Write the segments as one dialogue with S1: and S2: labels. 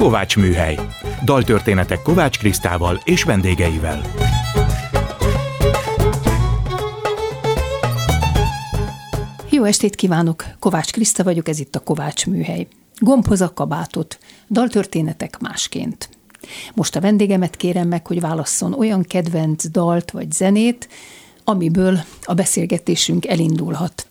S1: Kovács Műhely. Daltörténetek Kovács Krisztával és vendégeivel.
S2: Jó estét kívánok! Kovács Kriszta vagyok, ez itt a Kovács Műhely. Gombhoz a kabátot, daltörténetek másként. Most a vendégemet kérem meg, hogy válasszon olyan kedvenc dalt vagy zenét, amiből a beszélgetésünk elindulhat.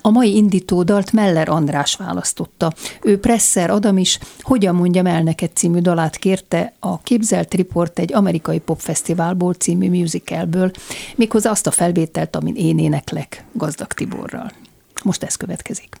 S2: A mai indítódalt Meller András választotta. Ő Presser Adam is Hogyan mondjam el neked című dalát kérte a Képzelt Report egy amerikai popfesztiválból című musicalből, méghozzá azt a felvételt, amin én éneklek Gazdag Tiborral. Most ez következik.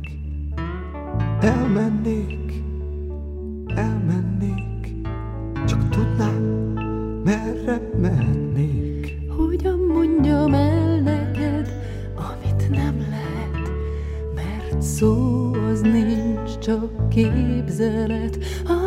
S3: Elmennék, elmennék, csak tudnám, merre mehetnék.
S4: Hogyan mondjam el neked, amit nem lehet, mert szó az nincs, csak képzelet. Ha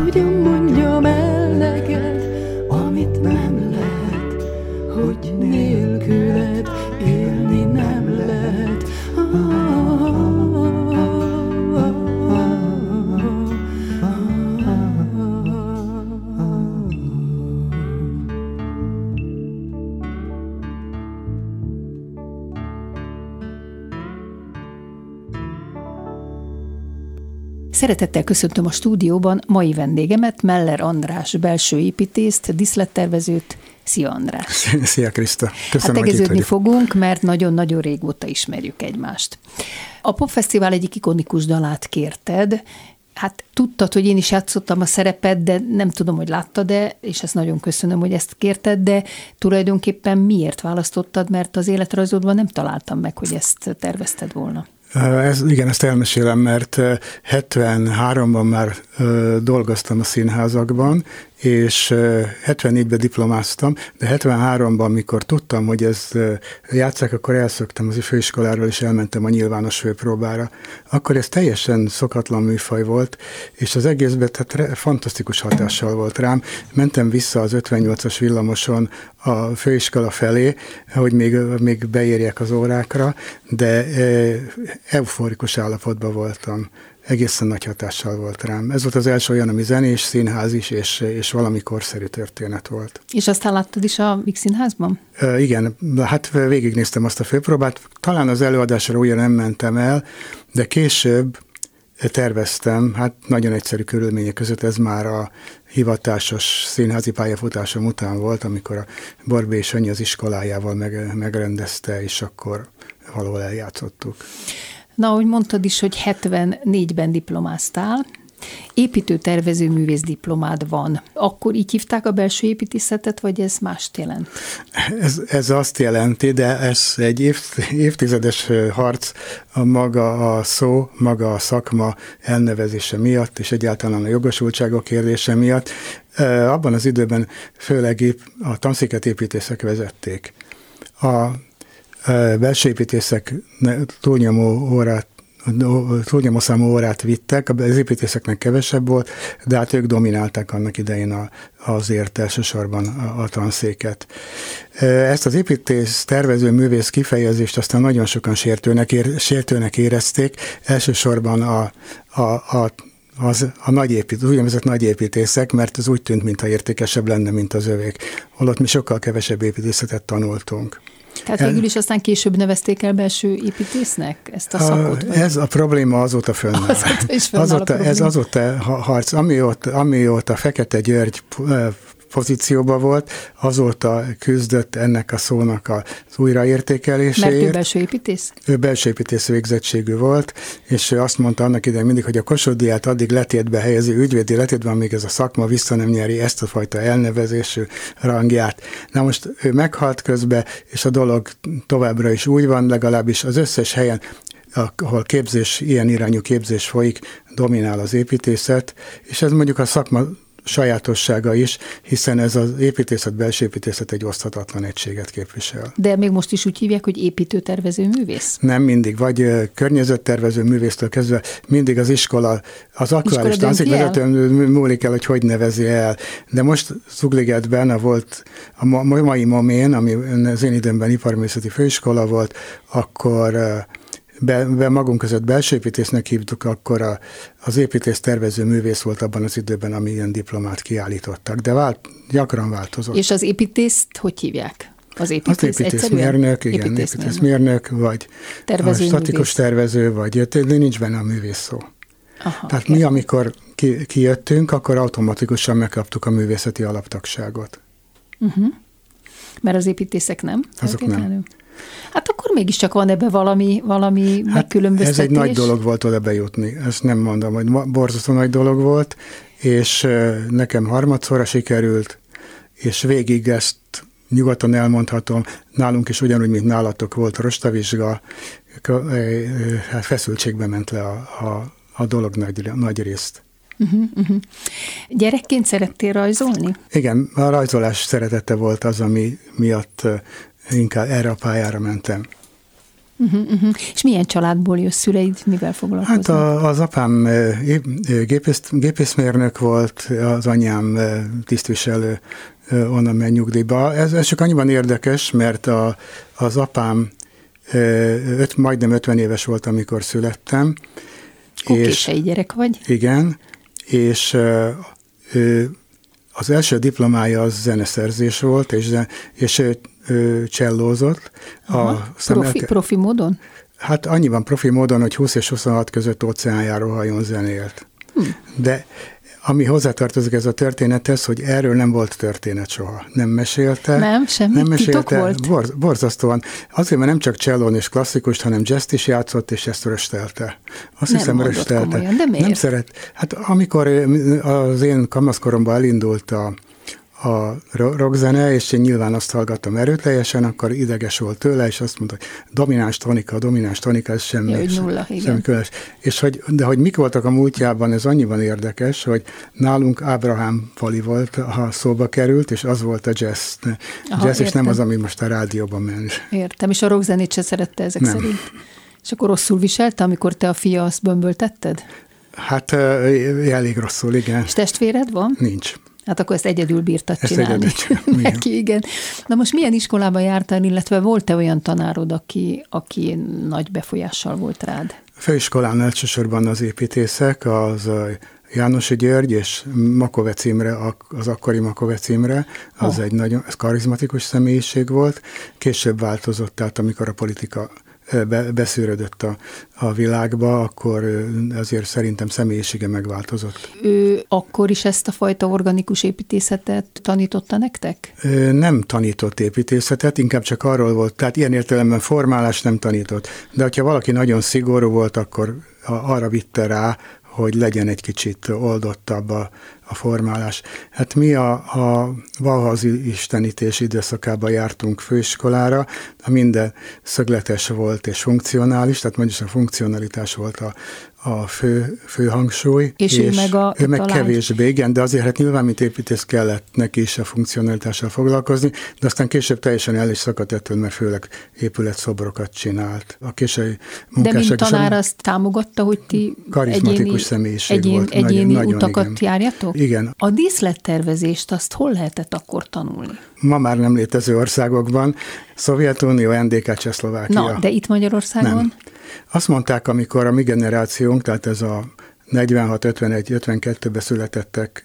S4: 어려운 염
S2: Szeretettel köszöntöm a stúdióban mai vendégemet, Meller András belső építészt, diszlettervezőt. Szia András!
S5: Szia Kriszta! Köszönöm,
S2: hát tegeződni fogunk, mert nagyon-nagyon régóta ismerjük egymást. A Popfesztivál egyik ikonikus dalát kérted, Hát tudtad, hogy én is játszottam a szerepet, de nem tudom, hogy láttad-e, és ezt nagyon köszönöm, hogy ezt kérted, de tulajdonképpen miért választottad, mert az életrajzodban nem találtam meg, hogy ezt tervezted volna.
S5: Ez, igen, ezt elmesélem, mert 73-ban már dolgoztam a színházakban, és 74-ben diplomáztam, de 73-ban, amikor tudtam, hogy ez játszák, akkor elszöktem az főiskoláról, és elmentem a nyilvános főpróbára. Akkor ez teljesen szokatlan műfaj volt, és az egészben tehát fantasztikus hatással volt rám. Mentem vissza az 58-as villamoson a főiskola felé, hogy még, még beérjek az órákra, de euforikus állapotban voltam egészen nagy hatással volt rám. Ez volt az első olyan, ami zenés, színház is, és, és valami korszerű történet volt.
S2: És aztán láttad is a Vix Színházban?
S5: E, igen, hát végignéztem azt a főpróbát. Talán az előadásra újra nem mentem el, de később terveztem, hát nagyon egyszerű körülmények között ez már a hivatásos színházi pályafutásom után volt, amikor a Barbé és Annyi az iskolájával meg, megrendezte, és akkor valahol eljátszottuk.
S2: Na, ahogy mondtad is, hogy 74-ben diplomáztál, építőtervező művész diplomád van. Akkor így hívták a belső építészetet, vagy ez mást jelent?
S5: Ez, ez azt jelenti, de ez egy év, évtizedes harc a maga a szó, maga a szakma elnevezése miatt, és egyáltalán a jogosultságok kérdése miatt. Abban az időben főleg a tanszéket építészek vezették. A belső építészek túlnyomó órát túlnyomó számú órát vittek, az építészeknek kevesebb volt, de hát ők dominálták annak idején a, azért elsősorban a, a tanszéket. Ezt az építész tervező művész kifejezést aztán nagyon sokan sértőnek, ér, sértőnek érezték, elsősorban a, a, a az a nagy épít, úgynevezett nagy építészek, mert ez úgy tűnt, mintha értékesebb lenne, mint az övék. Holott mi sokkal kevesebb építészetet tanultunk.
S2: Tehát végül is aztán később nevezték el belső építésznek ezt a szakot?
S5: Vagy? Ez a probléma azóta fönnáll.
S2: Azóta is fönnáll
S5: azóta,
S2: a
S5: ez azóta harc, amióta, amióta Fekete György pozícióban volt, azóta küzdött ennek a szónak az újraértékeléséért.
S2: Mert ő belső építész?
S5: Ő belső építész végzettségű volt, és ő azt mondta annak idején mindig, hogy a Kossuth addig letétbe helyezi, ügyvédi letétbe, amíg ez a szakma vissza nem nyeri ezt a fajta elnevezésű rangját. Na most ő meghalt közbe, és a dolog továbbra is úgy van, legalábbis az összes helyen, ahol képzés, ilyen irányú képzés folyik, dominál az építészet, és ez mondjuk a szakma sajátossága is, hiszen ez az építészet, belső építészet egy oszthatatlan egységet képvisel.
S2: De még most is úgy hívják, hogy építőtervező művész?
S5: Nem mindig, vagy környezettervező művésztől kezdve mindig az iskola, az aktuális tanszékvezető múlik el, hogy hogy nevezi el. De most Zugligetben a volt a mai momén, ami az én időmben iparművészeti főiskola volt, akkor be, be magunk között belső építésznek hívtuk, akkor a, az építész tervező művész volt abban az időben, ami ilyen diplomát kiállítottak, de vált, gyakran változott.
S2: És az építészt hogy hívják? Az építész,
S5: az építészmérnök, igen, építészmérnök, építészmérnök, vagy tervező, statikus művész. tervező, vagy de nincs benne a művész szó. Aha, Tehát okay. mi, amikor ki, kijöttünk, akkor automatikusan megkaptuk a művészeti alaptagságot.
S2: Uh-huh. Mert az építészek nem?
S5: Azok nem.
S2: Hát akkor mégiscsak van ebbe valami, valami hát megkülönböztetés.
S5: Ez egy nagy dolog volt oda bejutni, ezt nem mondom, hogy borzasztó nagy dolog volt, és nekem harmadszorra sikerült, és végig ezt nyugodtan elmondhatom, nálunk is ugyanúgy, mint nálatok volt rostavizsga, hát feszültségbe ment le a, a, a dolog nagy, nagy részt. Uh-huh,
S2: uh-huh. Gyerekként szerettél rajzolni?
S5: Igen, a rajzolás szeretete volt az, ami miatt inkább erre a pályára mentem.
S2: Uh-huh, uh-huh. És milyen családból jössz szüleid, mivel foglalkoznak?
S5: Hát a, az apám gépész, gépészmérnök volt, az anyám tisztviselő, onnan megy nyugdíjba. Ez, ez csak annyiban érdekes, mert a, az apám öt, majdnem 50 éves volt, amikor születtem.
S2: és gyerek vagy.
S5: Igen, és ő, az első diplomája az zeneszerzés volt, és, és ő csellózott.
S2: Aha, a profi, profi módon?
S5: Hát annyiban profi módon, hogy 20 és 26 között óceánjáró hajón zenélt. Hm. De ami hozzátartozik ez a történethez, hogy erről nem volt történet soha. Nem mesélte.
S2: Nem, semmi nem mesélte, titok volt?
S5: Borz, borzasztóan. Azért, mert nem csak csellón és klasszikust, hanem jazz is játszott, és ezt röstelte. Azt nem hiszem, röstelte.
S2: Komolyan, de miért?
S5: Nem szeret. Hát amikor az én kamaszkoromban elindult a a rockzene, és én nyilván azt hallgattam erőteljesen, akkor ideges volt tőle, és azt mondta, hogy domináns tonika, domináns tonika, ez semmi,
S2: ja, nulla,
S5: semmi különös. És hogy, de hogy mik voltak a múltjában, ez annyiban érdekes, hogy nálunk Ábrahám Fali volt, ha szóba került, és az volt a jazz. Aha, jazz, és nem az, ami most a rádióban ment.
S2: Értem, és a rockzenét se szerette ezek nem. szerint. És akkor rosszul viselte, amikor te a fia azt bömböltetted?
S5: Hát elég rosszul, igen.
S2: És testvéred van?
S5: Nincs.
S2: Hát akkor ezt egyedül bírtad
S5: ezt
S2: csinálni.
S5: Egyedül,
S2: Neki, igen. Na most milyen iskolában jártál, illetve volt-e olyan tanárod, aki, aki nagy befolyással volt rád?
S5: A főiskolán elsősorban az építészek, az Jánosi György és Makovec Imre, az akkori Makovec Imre, az oh. egy nagyon ez karizmatikus személyiség volt. Később változott, tehát amikor a politika be, beszűrődött a, a világba, akkor azért szerintem személyisége megváltozott.
S2: Ő akkor is ezt a fajta organikus építészetet tanította nektek?
S5: Nem tanított építészetet, inkább csak arról volt, tehát ilyen értelemben formálás nem tanított. De hogyha valaki nagyon szigorú volt, akkor arra vitte rá, hogy legyen egy kicsit oldottabb a, a formálás. Hát mi a, a Valhazi istenítés időszakában jártunk főiskolára, a minden szögletes volt és funkcionális, tehát mondjuk a funkcionalitás volt a, a fő, fő hangsúly.
S2: És, és ő meg, a,
S5: ő meg kevésbé, igen, de azért hát nyilván, mint építész kellett neki is a funkcionalitással foglalkozni, de aztán később teljesen el is szakadt ettől, mert főleg épületszobrokat csinált. A késői
S2: De mint tanár azt támogatta, hogy ti
S5: karizmatikus egyéni, személyiség
S2: egyén,
S5: volt.
S2: Egyéni nagyon, utakat
S5: igen.
S2: járjatok?
S5: Igen.
S2: A díszlettervezést azt hol lehetett akkor tanulni?
S5: Ma már nem létező országokban, Szovjetunió, NDK, Csehszlovákia.
S2: Na, de itt Magyarországon?
S5: Nem. Azt mondták, amikor a mi generációnk, tehát ez a 46, 51, 52-be születettek,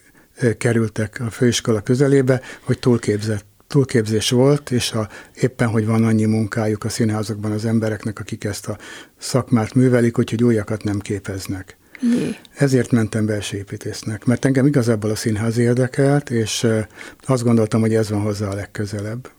S5: kerültek a főiskola közelébe, hogy túlképzett túlképzés volt, és a, éppen, hogy van annyi munkájuk a színházakban az embereknek, akik ezt a szakmát művelik, úgyhogy újakat nem képeznek.
S2: Jé.
S5: Ezért mentem belső építésznek, mert engem igazából a színház érdekelt, és azt gondoltam, hogy ez van hozzá a legközelebb.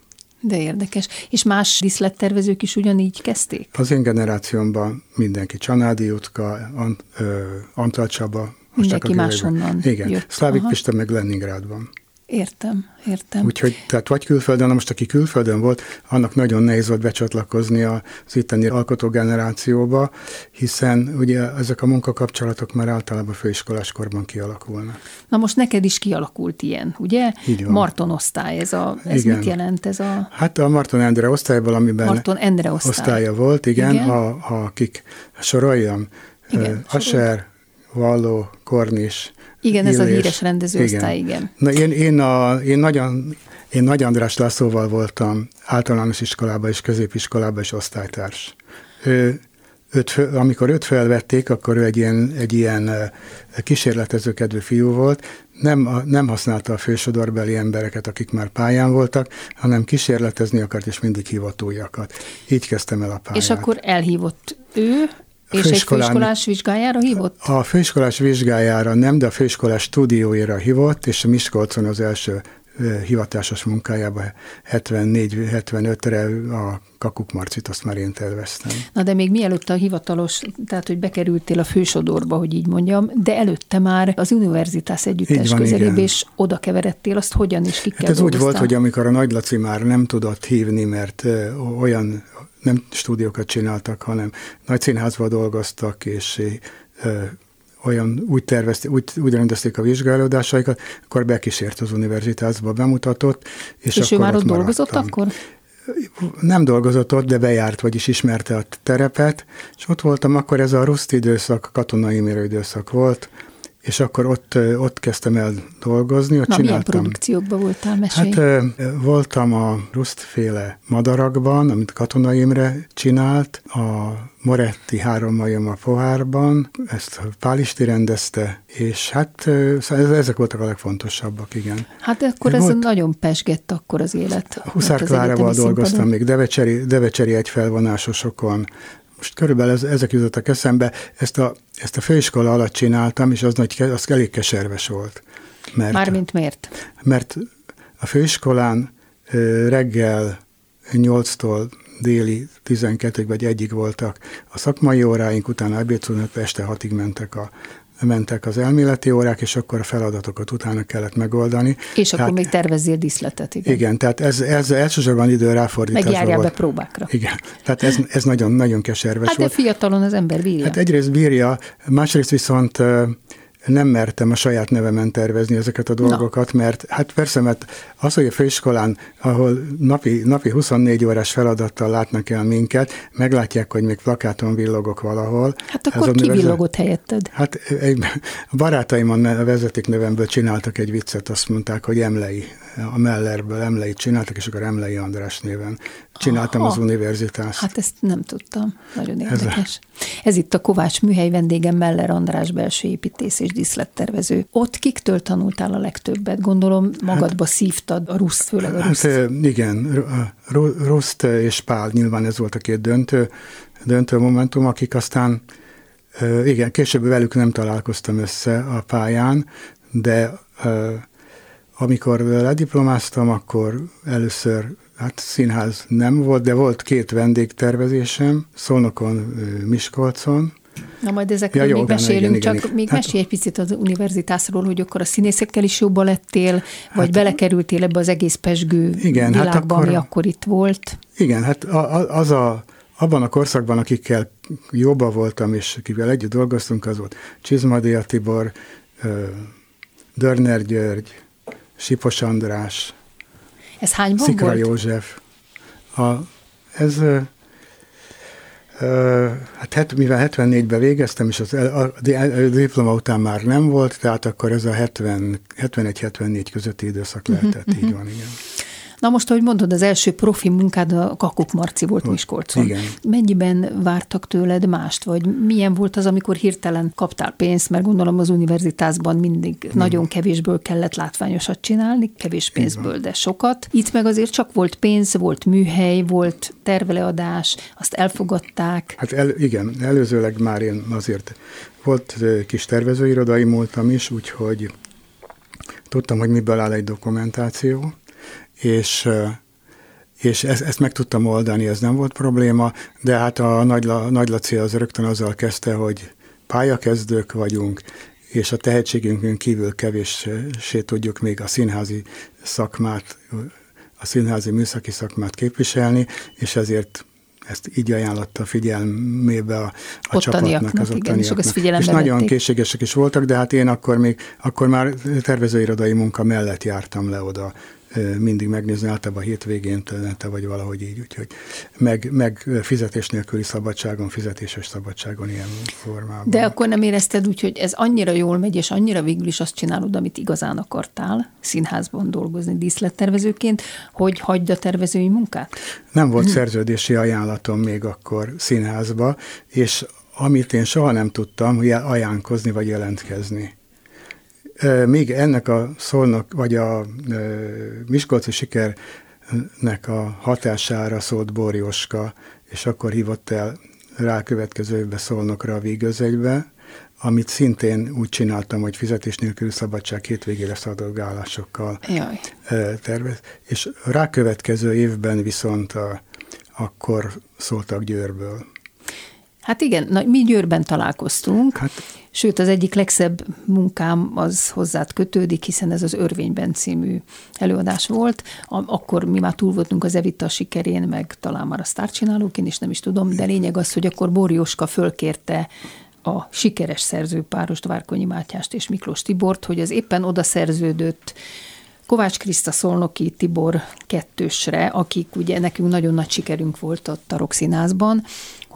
S2: De érdekes. És más diszlettervezők is ugyanígy kezdték?
S5: Az én generációmban mindenki, Csanádi Jutka, Ant, ö, Antal Csaba.
S2: Mindenki máshonnan
S5: Igen,
S2: jött.
S5: Szlávik Pista meg Leningrádban.
S2: Értem, értem.
S5: Úgyhogy, tehát vagy külföldön, most aki külföldön volt, annak nagyon nehéz volt becsatlakozni az itteni alkotógenerációba, hiszen ugye ezek a munkakapcsolatok már általában főiskolás korban kialakulnak.
S2: Na most neked is kialakult ilyen, ugye?
S5: Így van.
S2: Marton osztály, ez, a, ez
S5: Igen.
S2: mit jelent? Ez a
S5: Hát a Marton Endre osztályból, amiben
S2: Marton Endre osztály.
S5: osztálya volt, igen,
S2: Igen.
S5: A, a, akik soroljam,
S2: Igen,
S5: Aser, Valló, Kornis,
S2: Igen, ez a híres rendezőosztály, igen.
S5: Na én, én, a, én, nagyon, én Nagy András Lászlóval voltam általános iskolában és középiskolában is osztálytárs. Ő, őt, amikor őt felvették, akkor ő egy ilyen, egy ilyen ö, kísérletezőkedvű fiú volt, nem, nem használta a fősodorbeli embereket, akik már pályán voltak, hanem kísérletezni akart, és mindig hívott újakat. Így kezdtem el a pályát.
S2: És akkor elhívott ő, és egy főiskolás vizsgájára hívott?
S5: A főiskolás vizsgájára nem, de a főiskolás stúdióira hívott, és a Miskolcon az első hivatásos munkájába 74-75-re a Kakuk Marcit, azt már én terveztem.
S2: Na de még mielőtt a hivatalos, tehát hogy bekerültél a fősodorba, hogy így mondjam, de előtte már az Universitás Együttes
S5: van,
S2: közelébe,
S5: igen.
S2: és oda keveredtél, azt hogyan is kikkel
S5: Hát ez úgy volt,
S2: dolgoztál?
S5: hogy amikor a Nagy Laci már nem tudott hívni, mert olyan nem stúdiókat csináltak, hanem nagy színházban dolgoztak, és olyan úgy tervezték, úgy, úgy rendezték a vizsgálódásaikat, akkor bekísért az univerzitásba, bemutatott, és,
S2: És ő
S5: akkor
S2: már ott
S5: maradtam.
S2: dolgozott akkor?
S5: nem dolgozott ott, de bejárt, vagyis ismerte a terepet, és ott voltam, akkor ez a ruszt időszak, katonai mérő időszak volt, és akkor ott, ott kezdtem el dolgozni, ott
S2: Na, milyen
S5: csináltam.
S2: produkciókban voltál, mesélj?
S5: Hát voltam a Rustféle madarakban, amit Katona Imre csinált, a Moretti három majom a pohárban, ezt Pálisti rendezte, és hát szóval ezek voltak a legfontosasabbak, igen.
S2: hát akkor ez
S5: volt-
S2: nagyon pesgett akkor az élet.
S5: Huszár Klárával
S2: egyetemi
S5: dolgoztam
S2: színpadon.
S5: még Devecseri, Devecseri egy felvonásosokon. Most körülbelül ez, ezek jutottak eszembe. Ezt a, ezt a főiskola alatt csináltam, és az, nagy, az elég keserves volt. Mert,
S2: Mármint miért?
S5: mert a főiskolán reggel 8-tól déli 12 vagy egyig voltak a szakmai óráink, utána ebédszünetbe este 6-ig mentek a mentek az elméleti órák, és akkor a feladatokat utána kellett megoldani.
S2: És akkor
S5: Tehát-
S2: még tervezzél díszletet, igen.
S5: igen, tehát ez, ez elsősorban idő
S2: Meg
S5: ráfordításra
S2: járjál be
S5: volt.
S2: próbákra.
S5: Igen, tehát ez, ez nagyon, nagyon keserves
S2: Hát de
S5: volt.
S2: fiatalon az ember bírja.
S5: Hát egyrészt bírja, másrészt viszont nem mertem a saját nevemen tervezni ezeket a dolgokat, mert hát persze, mert az, hogy a főiskolán, ahol napi, napi 24 órás feladattal látnak el minket, meglátják, hogy még plakáton villogok valahol.
S2: hát akkor ki villogott helyetted?
S5: Hát egy, a barátaim a vezeték nevemből csináltak egy viccet, azt mondták, hogy Emlei a Mellerből Emleit csináltak, és akkor Emlei András néven csináltam
S2: Aha.
S5: az univerzitást.
S2: Hát ezt nem tudtam. Nagyon érdekes. Ez, Ez itt a Kovács műhely vendégem Meller András belső építész és díszlettervező. Ott kiktől tanultál a legtöbbet? Gondolom magadba hát, szívtad a ruszt, főleg a ruszt.
S5: Hát igen, Ruszt és Pál nyilván ez volt a két döntő, döntő momentum, akik aztán igen, később velük nem találkoztam össze a pályán, de amikor lediplomáztam, akkor először, hát színház nem volt, de volt két vendégtervezésem, Szolnokon, Miskolcon,
S2: Na majd ezekről ja, még jó, mesélünk, igen, csak igen, még hát, mesélj egy picit az univerzitásról, hogy akkor a színészekkel is jobban lettél, vagy hát, belekerültél ebbe az egész pesgő igen, világba, hát akkor, ami akkor itt volt.
S5: Igen, hát az a, abban a korszakban, akikkel jobban voltam, és akivel együtt dolgoztunk, az volt Csizmadia Tibor, Dörner György, Sipos András,
S2: ez hányban
S5: Szikra
S2: volt?
S5: József. A, ez, hát mivel 74-ben végeztem, és az, a, a, a diploma után már nem volt, tehát akkor ez a 71-74 közötti időszak mhm, lehetett, uh-huh, így van, igen.
S2: Na most, ahogy mondod, az első profi munkád a Kakuk Marci volt Miskolcon.
S5: Igen.
S2: Mennyiben vártak tőled mást, vagy milyen volt az, amikor hirtelen kaptál pénzt, mert gondolom az univerzitásban mindig Igen. nagyon kevésből kellett látványosat csinálni, kevés pénzből, de sokat. Itt meg azért csak volt pénz, volt műhely, volt terveleadás, azt elfogadták.
S5: Hát el, igen, előzőleg már én azért volt kis tervezőirodai múltam is, úgyhogy tudtam, hogy miből áll egy dokumentáció, és és ezt, ezt meg tudtam oldani, ez nem volt probléma, de hát a Nagy, Nagy Laci az rögtön azzal kezdte, hogy pályakezdők vagyunk, és a tehetségünkön kívül kevéssé tudjuk még a színházi szakmát, a színházi műszaki szakmát képviselni, és ezért ezt így ajánlotta figyelmébe a, a csapatnak, az ottaniaknak.
S2: És,
S5: és nagyon készségesek is voltak, de hát én akkor még, akkor már tervezőirodai munka mellett jártam le oda mindig megnézni, általában a hétvégén te vagy valahogy így, úgyhogy meg, meg fizetés nélküli szabadságon, fizetéses szabadságon ilyen formában.
S2: De akkor nem érezted úgy, hogy ez annyira jól megy, és annyira végül is azt csinálod, amit igazán akartál, színházban dolgozni díszlettervezőként, hogy hagyd a tervezői munkát?
S5: Nem volt hm. szerződési ajánlatom még akkor színházba, és amit én soha nem tudtam, hogy ajánlkozni vagy jelentkezni. Még ennek a szólnak, vagy a Miskolci sikernek a hatására szólt Borjoska, és akkor hívott el rá következő évben szólnokra a végözegybe, amit szintén úgy csináltam, hogy fizetés nélkül szabadság hétvégére szadolgálásokkal tervez. És rákövetkező évben viszont a, akkor szóltak Győrből.
S2: Hát igen, na, mi Győrben találkoztunk, hát, sőt az egyik legszebb munkám az hozzád kötődik, hiszen ez az Örvényben című előadás volt. Akkor mi már túl voltunk az Evita sikerén, meg talán már a sztárcsinálók, én is nem is tudom, de lényeg az, hogy akkor Borjóska fölkérte a sikeres szerzőpárost, Várkonyi Mátyást és Miklós Tibort, hogy az éppen oda szerződött Kovács Kriszta Szolnoki Tibor kettősre, akik ugye nekünk nagyon nagy sikerünk volt a Tarokszínázban,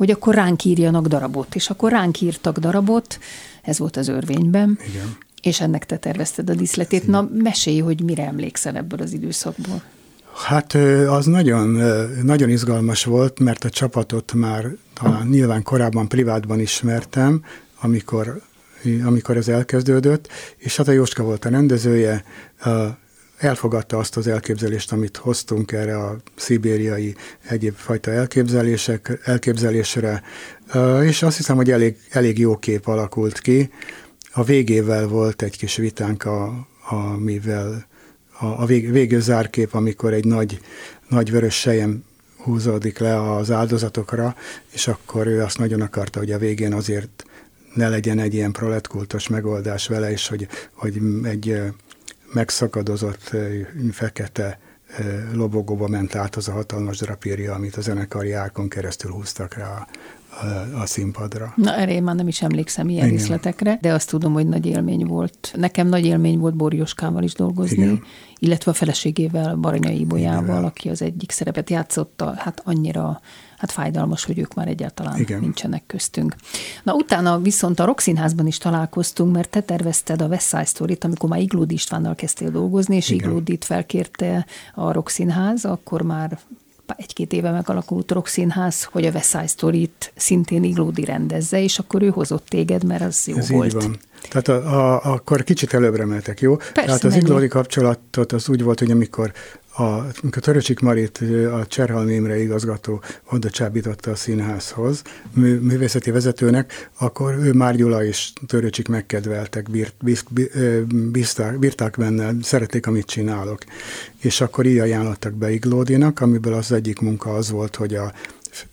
S2: hogy akkor ránk írjanak darabot, és akkor ránk írtak darabot, ez volt az örvényben,
S5: Igen.
S2: és ennek te tervezted a díszletét. Na, mesélj, hogy mire emlékszel ebből az időszakból.
S5: Hát az nagyon, nagyon izgalmas volt, mert a csapatot már talán nyilván korábban privátban ismertem, amikor, amikor ez elkezdődött, és hát a Jóska volt a rendezője, elfogadta azt az elképzelést, amit hoztunk erre a szibériai egyéb fajta elképzelések, elképzelésre, és azt hiszem, hogy elég, elég jó kép alakult ki. A végével volt egy kis vitánk, a, amivel a, a vég, végő zárkép, amikor egy nagy, nagy vörös sejem húzódik le az áldozatokra, és akkor ő azt nagyon akarta, hogy a végén azért ne legyen egy ilyen proletkultos megoldás vele, és hogy, hogy egy megszakadozott fekete lobogóba ment át az a hatalmas drapírja, amit a zenekari árkon keresztül húztak rá a, a színpadra.
S2: Na erre én már nem is emlékszem ilyen Igen. részletekre, de azt tudom, hogy nagy élmény volt. Nekem nagy élmény volt Borjoskával is dolgozni, Igen. illetve a feleségével, Baranyai Ibolyával, aki az egyik szerepet játszotta, hát annyira hát fájdalmas, hogy ők már egyáltalán Igen. nincsenek köztünk. Na utána viszont a Rokszínházban is találkoztunk, mert te tervezted a West Side Story-t, amikor már Iglódi Istvánnal kezdtél dolgozni, és Igen. Iglódit felkérte a Rokszínház, akkor már egy-két éve megalakult Rock Színház, hogy a West Side Story-t szintén Iglódi rendezze, és akkor ő hozott téged, mert az jó
S5: Ez
S2: volt.
S5: Így van. Tehát a, a, akkor kicsit előbbre mentek, jó? Persze, Tehát az Iglódi kapcsolatot az úgy volt, hogy amikor a, amikor Töröcsik Marit, a Cserhalmi Imre igazgató oda csábította a színházhoz, mű, művészeti vezetőnek, akkor ő már Gyula és Töröcsik megkedveltek, bírt, bízt, bízták, bírták benne, szerették, amit csinálok. És akkor így ajánlottak be Iglódinak, amiből az egyik munka az volt, hogy a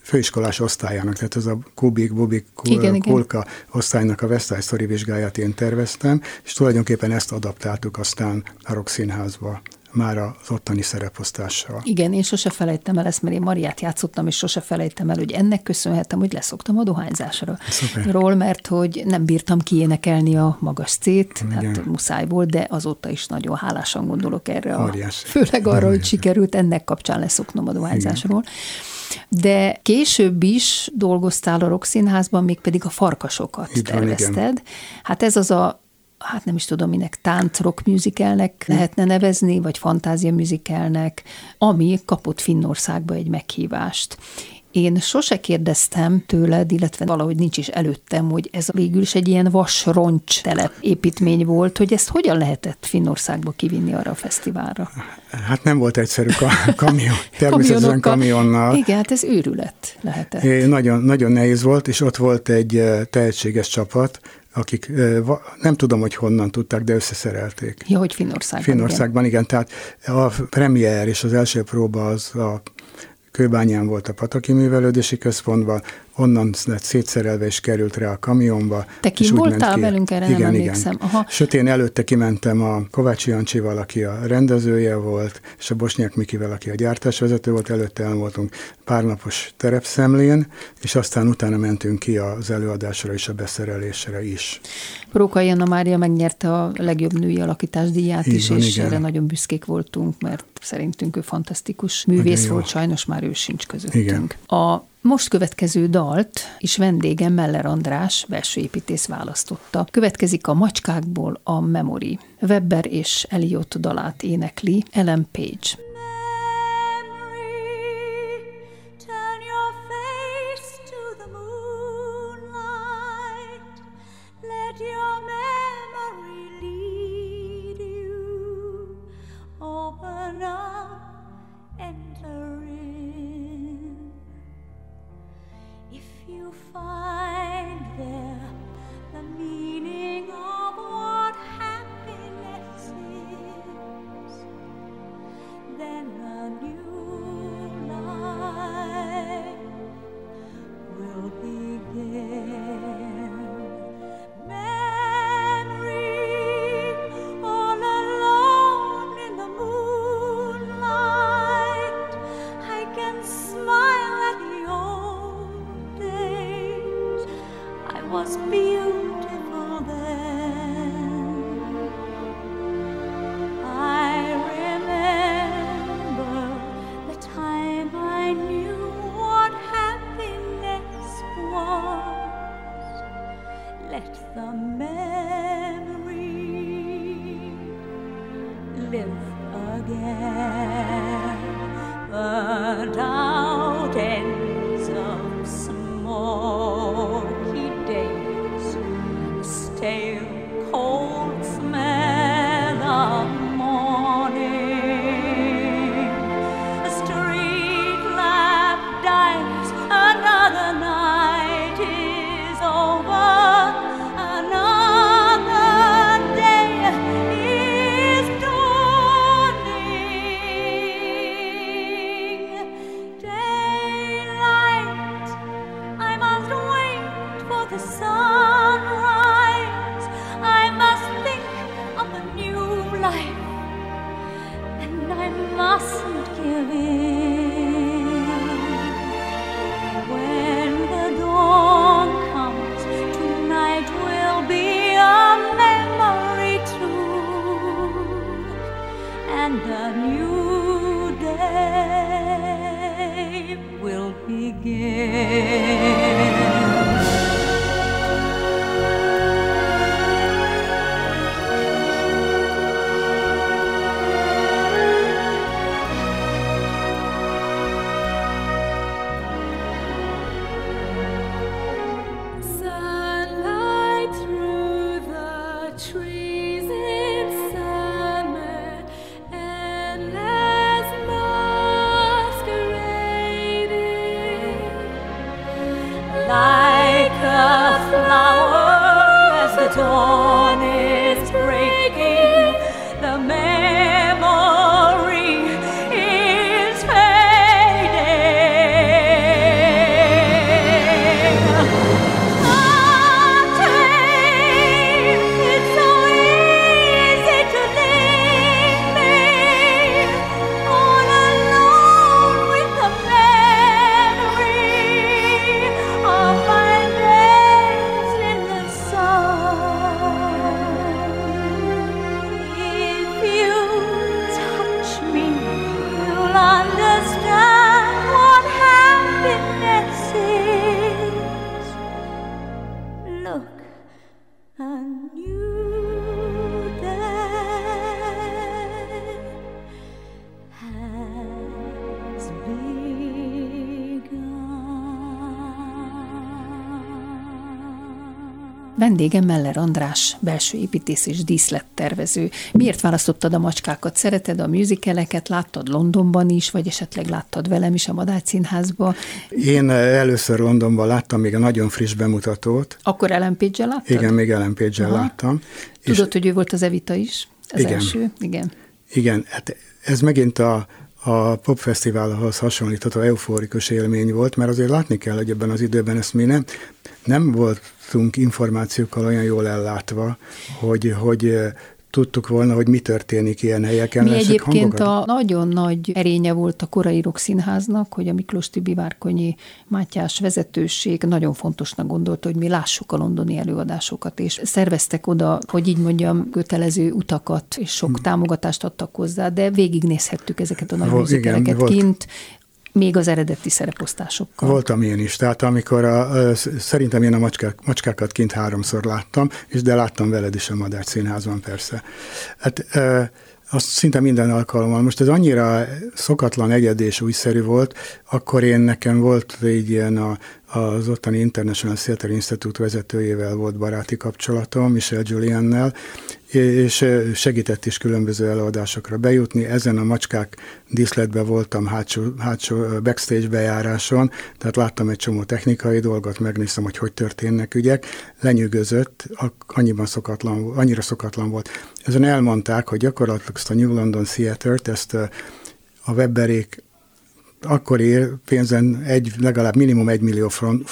S5: főiskolás osztályának, tehát ez a Kubik, Bubik, igen, Kulka igen. osztálynak a West Side Story vizsgáját én terveztem, és tulajdonképpen ezt adaptáltuk aztán a Rock Színházba már az ottani szereposztással.
S2: Igen, én sose felejtem el ezt, mert én Mariát játszottam, és sose felejtem el, hogy ennek köszönhetem, hogy leszoktam a dohányzásra. Ról, mert hogy nem bírtam kiénekelni a magas cét, hát muszáj volt, de azóta is nagyon hálásan gondolok erre. A, főleg arra, hogy sikerült ennek kapcsán leszoknom a dohányzásról. Igen. De később is dolgoztál a Rokszínházban, még pedig a farkasokat Itt tervezted. Van, hát ez az a hát nem is tudom, minek tánc rock musicalnek lehetne nevezni, vagy fantázia musicalnek, ami kapott Finnországba egy meghívást. Én sose kérdeztem tőled, illetve valahogy nincs is előttem, hogy ez végül is egy ilyen vas-roncs telep építmény volt, hogy ezt hogyan lehetett Finnországba kivinni arra a fesztiválra?
S5: Hát nem volt egyszerű a kamion, természetesen kamionnal.
S2: Igen, hát ez őrület lehetett. É,
S5: nagyon, nagyon nehéz volt, és ott volt egy tehetséges csapat, akik nem tudom, hogy honnan tudták, de összeszerelték.
S2: Ja, hogy Finnországban.
S5: Finnországban, igen. igen. Tehát a premier és az első próba az a Kőbányán volt a Pataki Művelődési Központban, onnan lett szétszerelve és került rá a kamionba.
S2: Te ki voltál ki. velünk, erre
S5: igen,
S2: nem emlékszem.
S5: Igen. Aha. Sőt, én előtte kimentem a Kovács Jancsival, aki a rendezője volt, és a Bosnyák Mikivel, aki a gyártásvezető volt, előtte el voltunk pár napos terepszemlén, és aztán utána mentünk ki az előadásra és a beszerelésre is.
S2: Róka Anna Mária megnyerte a legjobb női alakítás díját Így is, van, és igen. erre nagyon büszkék voltunk, mert szerintünk ő fantasztikus művész volt, sajnos már ő sincs közöttünk. Igen. A most következő dalt is vendégem Meller András, belsőépítész választotta. Következik a Macskákból a Memory. Webber és Eliott dalát énekli Ellen Page.
S4: around you.
S2: Vendégem Meller András, belső építész és díszlettervező. Miért választottad a macskákat? Szereted a musicaleket? Láttad Londonban is, vagy esetleg láttad velem is a Madács Színházba?
S5: Én először Londonban láttam még a nagyon friss bemutatót.
S2: Akkor Ellen page láttad?
S5: Igen, még Ellen page láttam.
S2: Tudod, hogy ő volt az Evita is? Az
S5: Igen.
S2: első? Igen.
S5: Igen, hát ez megint a, a popfesztiválhoz hasonlítható euforikus élmény volt, mert azért látni kell, hogy ebben az időben ezt mi nem, nem voltunk információkkal olyan jól ellátva, hogy, hogy eh, tudtuk volna, hogy mi történik ilyen helyeken.
S2: Mi egyébként
S5: hangokat-
S2: a nagyon nagy erénye volt a korai rockszínháznak, hogy a Miklós Tibi Várkonyi Mátyás vezetőség nagyon fontosnak gondolta, hogy mi lássuk a londoni előadásokat, és szerveztek oda, hogy így mondjam, kötelező utakat, és sok támogatást adtak hozzá, de végignézhettük ezeket a nagy
S5: igen,
S2: műzikereket kint, még az eredeti szereposztásokkal.
S5: Voltam én is, tehát amikor a, szerintem én a macskák, macskákat kint háromszor láttam, és de láttam veled is a Madács Színházban persze. Hát e, azt szinte minden alkalommal. Most ez annyira szokatlan, egyedi és újszerű volt, akkor én nekem volt egy ilyen a, az ottani International Theatre Institute vezetőjével volt baráti kapcsolatom, Michel Juliannel, és segített is különböző előadásokra bejutni. Ezen a macskák díszletben voltam hátsó, hátsó backstage bejáráson, tehát láttam egy csomó technikai dolgot, megnéztem, hogy hogy történnek ügyek. Lenyűgözött, annyiban szokatlan, annyira szokatlan volt. Ezen elmondták, hogy gyakorlatilag ezt a New London Theatre-t, ezt a Webberék akkori pénzen egy, legalább minimum egy millió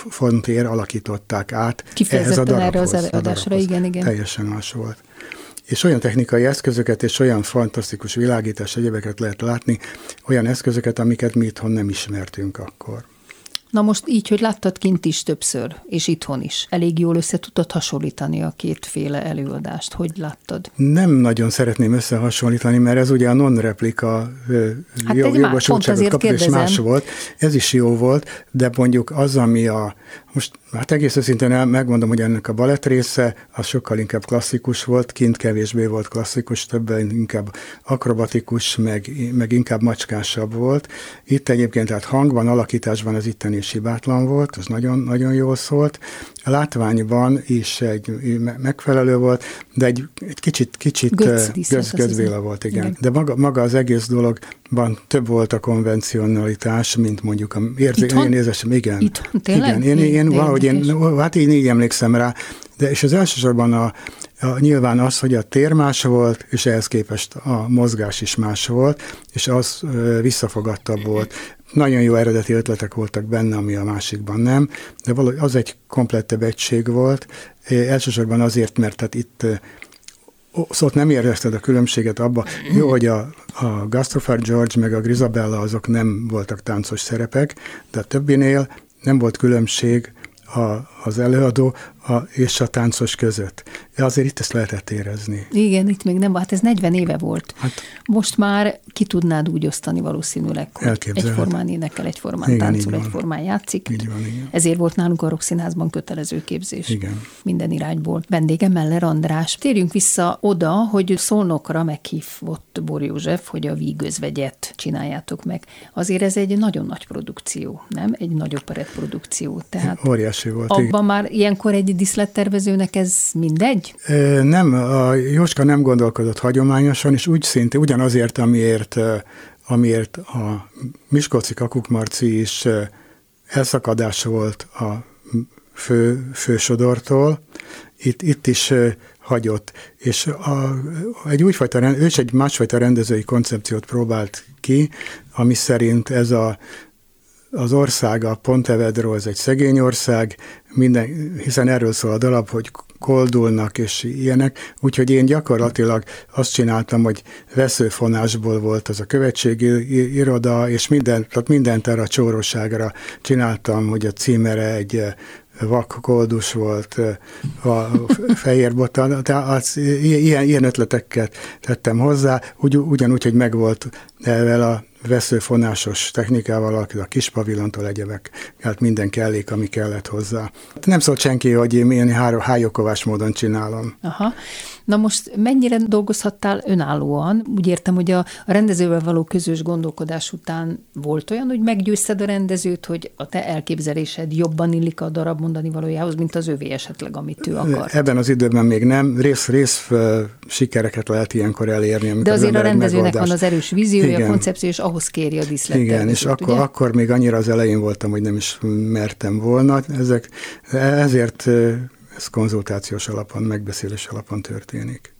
S5: fontért alakították át ehhez a darabhoz.
S2: erre az előadásra, igen, igen.
S5: Teljesen más volt. És olyan technikai eszközöket és olyan fantasztikus világítás egyebeket lehet látni, olyan eszközöket, amiket mi itthon nem ismertünk akkor.
S2: Na most így, hogy láttad kint is többször, és itthon is, elég jól össze tudtad hasonlítani a kétféle előadást. Hogy láttad?
S5: Nem nagyon szeretném összehasonlítani, mert ez ugye a non-replika
S2: Hát
S5: jó,
S2: egy más,
S5: kapott, és más volt. Ez is jó volt, de mondjuk az, ami a, most hát egész őszintén el, megmondom, hogy ennek a balett része, az sokkal inkább klasszikus volt, kint kevésbé volt klasszikus, többen inkább akrobatikus, meg, meg inkább macskásabb volt. Itt egyébként tehát hangban, alakításban az itteni is hibátlan volt, az nagyon, nagyon jól szólt. A látványban is egy megfelelő volt, de egy, egy kicsit, kicsit göz, gözvéla volt, igen. igen. De maga, maga az egész dologban több volt a konvencionalitás, mint mondjuk a érzékeny érzésem. Igen.
S2: Itthon, tényleg?
S5: Igen, én, én, én valahogy én, hát én így emlékszem rá, de és az elsősorban a, a, nyilván az, hogy a tér más volt, és ehhez képest a mozgás is más volt, és az ö, visszafogadtabb volt. Nagyon jó eredeti ötletek voltak benne, ami a másikban nem, de valahogy az egy komplettebb egység volt, é, elsősorban azért, mert tehát itt szóval nem érezted a különbséget abba, jó, hogy a, a Gastropher George meg a Grisabella azok nem voltak táncos szerepek, de a többinél nem volt különbség a, az előadó a, és a táncos között. De azért itt ezt lehetett érezni.
S2: Igen, itt még nem, hát ez 40 éve volt.
S5: Hát-
S2: Most már ki tudnád úgy osztani valószínűleg, hogy egyformán énekel, egyformán
S5: Igen,
S2: táncol, egyformán játszik.
S5: Így van, igen.
S2: Ezért volt nálunk a Rockszínházban kötelező képzés.
S5: Igen.
S2: Minden irányból. Vendége Meller András. Térjünk vissza oda, hogy Szolnokra meghívott Bor József, hogy a vígözvegyet csináljátok meg. Azért ez egy nagyon nagy produkció, nem? Egy nagy operett produkció. Tehát
S5: Óriási volt. igen.
S2: Abban már ilyenkor egy diszlettervezőnek ez mindegy?
S5: Nem, a Jóska nem gondolkodott hagyományosan, és úgy szintén ugyanazért, amiért, amiért a Miskolci Kakukmarci is elszakadás volt a fő, fősodortól, itt, itt is hagyott, és a, egy újfajta, ő is egy másfajta rendezői koncepciót próbált ki, ami szerint ez a az ország, a Pontevedro, ez egy szegény ország, minden, hiszen erről szól a dalap, hogy koldulnak és ilyenek, úgyhogy én gyakorlatilag azt csináltam, hogy veszőfonásból volt az a követségi iroda, és minden, tehát mindent erre a csóróságra csináltam, hogy a címere egy eh, vak koldus volt, eh, a fehér botan, tehát az, ilyen, ilyen ötleteket tettem hozzá, ugy, ugyanúgy, hogy megvolt ezzel a veszőfonásos technikával, a kis pavilontól egyebek, hát minden kellék, ami kellett hozzá. Nem szólt senki, hogy én ilyen há- hájokovás módon csinálom.
S2: Aha. Na most mennyire dolgozhattál önállóan? Úgy értem, hogy a, a rendezővel való közös gondolkodás után volt olyan, hogy meggyőzted a rendezőt, hogy a te elképzelésed jobban illik a darab mondani valójához, mint az övé esetleg, amit ő akar.
S5: Ebben az időben még nem. Rész, rész sikereket lehet ilyenkor elérni.
S2: De
S5: az
S2: azért a
S5: ember egy
S2: rendezőnek van
S5: megoldást-
S2: az erős víziója, a
S5: Igen.
S2: koncepció, és ahhoz kéri a díszlettervezőt,
S5: Igen, és akkor,
S2: ugye?
S5: akkor még annyira az elején voltam, hogy nem is mertem volna. Ezek, ezért ez konzultációs alapon, megbeszélés alapon történik.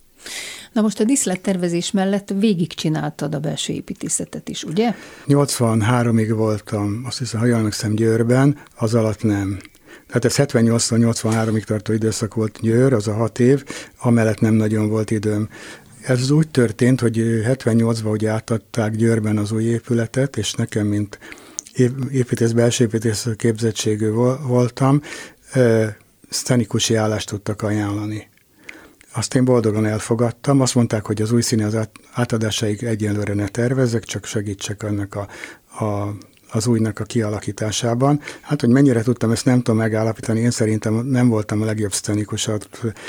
S2: Na most a díszlettervezés mellett végigcsináltad a belső építészetet is, ugye?
S5: 83-ig voltam, azt hiszem, ha jól emlékszem, Győrben, az alatt nem. Tehát ez 78-83-ig tartó időszak volt Győr, az a hat év, amellett nem nagyon volt időm. Ez úgy történt, hogy 78-ban ugye átadták Győrben az új épületet, és nekem, mint ép- építész, belső építész képzettségű vol- voltam, ö, szcenikusi állást tudtak ajánlani. Azt én boldogan elfogadtam, azt mondták, hogy az új színe az át- átadásáig egyenlőre ne tervezzek, csak segítsek ennek a, a az újnak a kialakításában. Hát, hogy mennyire tudtam, ezt nem tudom megállapítani, én szerintem nem voltam a legjobb szcenikus a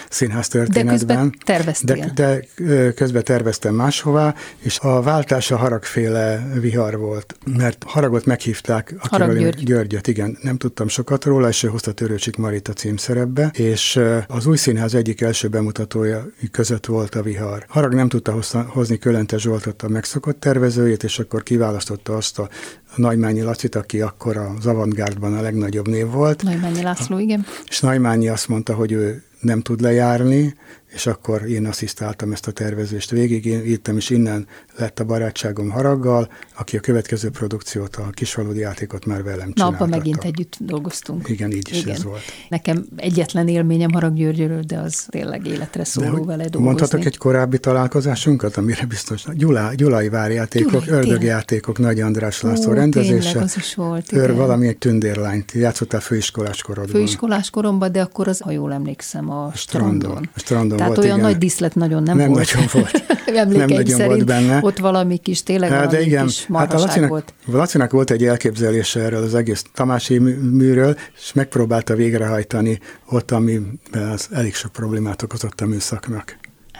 S5: színház történetben.
S2: közben terveztél.
S5: De, de közben terveztem máshová, és a váltás a haragféle vihar volt, mert haragot meghívták,
S2: Harag
S5: akiről én-
S2: György.
S5: Györgyöt, igen, nem tudtam sokat róla, és ő hozta Törőcsik Marita címszerepbe, és az új színház egyik első bemutatója között volt a vihar. Harag nem tudta hozni Kölente Zsoltot a megszokott tervezőjét, és akkor kiválasztotta azt a Nagymányi Lacit, aki akkor az avantgárdban a legnagyobb név volt,
S2: Nagymányi László, igen.
S5: és Nagymányi azt mondta, hogy ő nem tud lejárni, és akkor én asszisztáltam ezt a tervezést végig, én írtam, és innen lett a barátságom Haraggal, aki a következő produkciót, a kisvalódi játékot már velem
S2: Na,
S5: csináltatta.
S2: abban megint együtt dolgoztunk.
S5: Igen, így is ez volt.
S2: Nekem egyetlen élményem Harag Györgyről, de az tényleg életre
S5: De
S2: szóló
S5: hogy
S2: vele dolgozni.
S5: Mondhatok egy korábbi találkozásunkat, amire biztos. Gyula, Gyulai várjátékok,
S2: Gyulai,
S5: ördögjátékok, Nagy András László
S2: Ó,
S5: rendezése.
S2: tényleg, az is volt,
S5: Őr
S2: igen.
S5: valami egy tündérlányt, játszottál főiskolás korodban.
S2: Főiskolás koromban, de akkor az, ha jól emlékszem, a, strandon.
S5: strandon. A strandon
S2: Tehát
S5: volt,
S2: olyan
S5: igen.
S2: nagy diszlet nagyon nem,
S5: Nem
S2: volt.
S5: nagyon volt. Nem nagyon volt benne.
S2: ott valami kis, tényleg
S5: Hát,
S2: valami
S5: de igen,
S2: kis
S5: hát a Lacinak,
S2: volt.
S5: Lacinak volt egy elképzelése erről az egész Tamási mű- műről, és megpróbálta végrehajtani ott, ami az elég sok problémát okozott a műszaknak.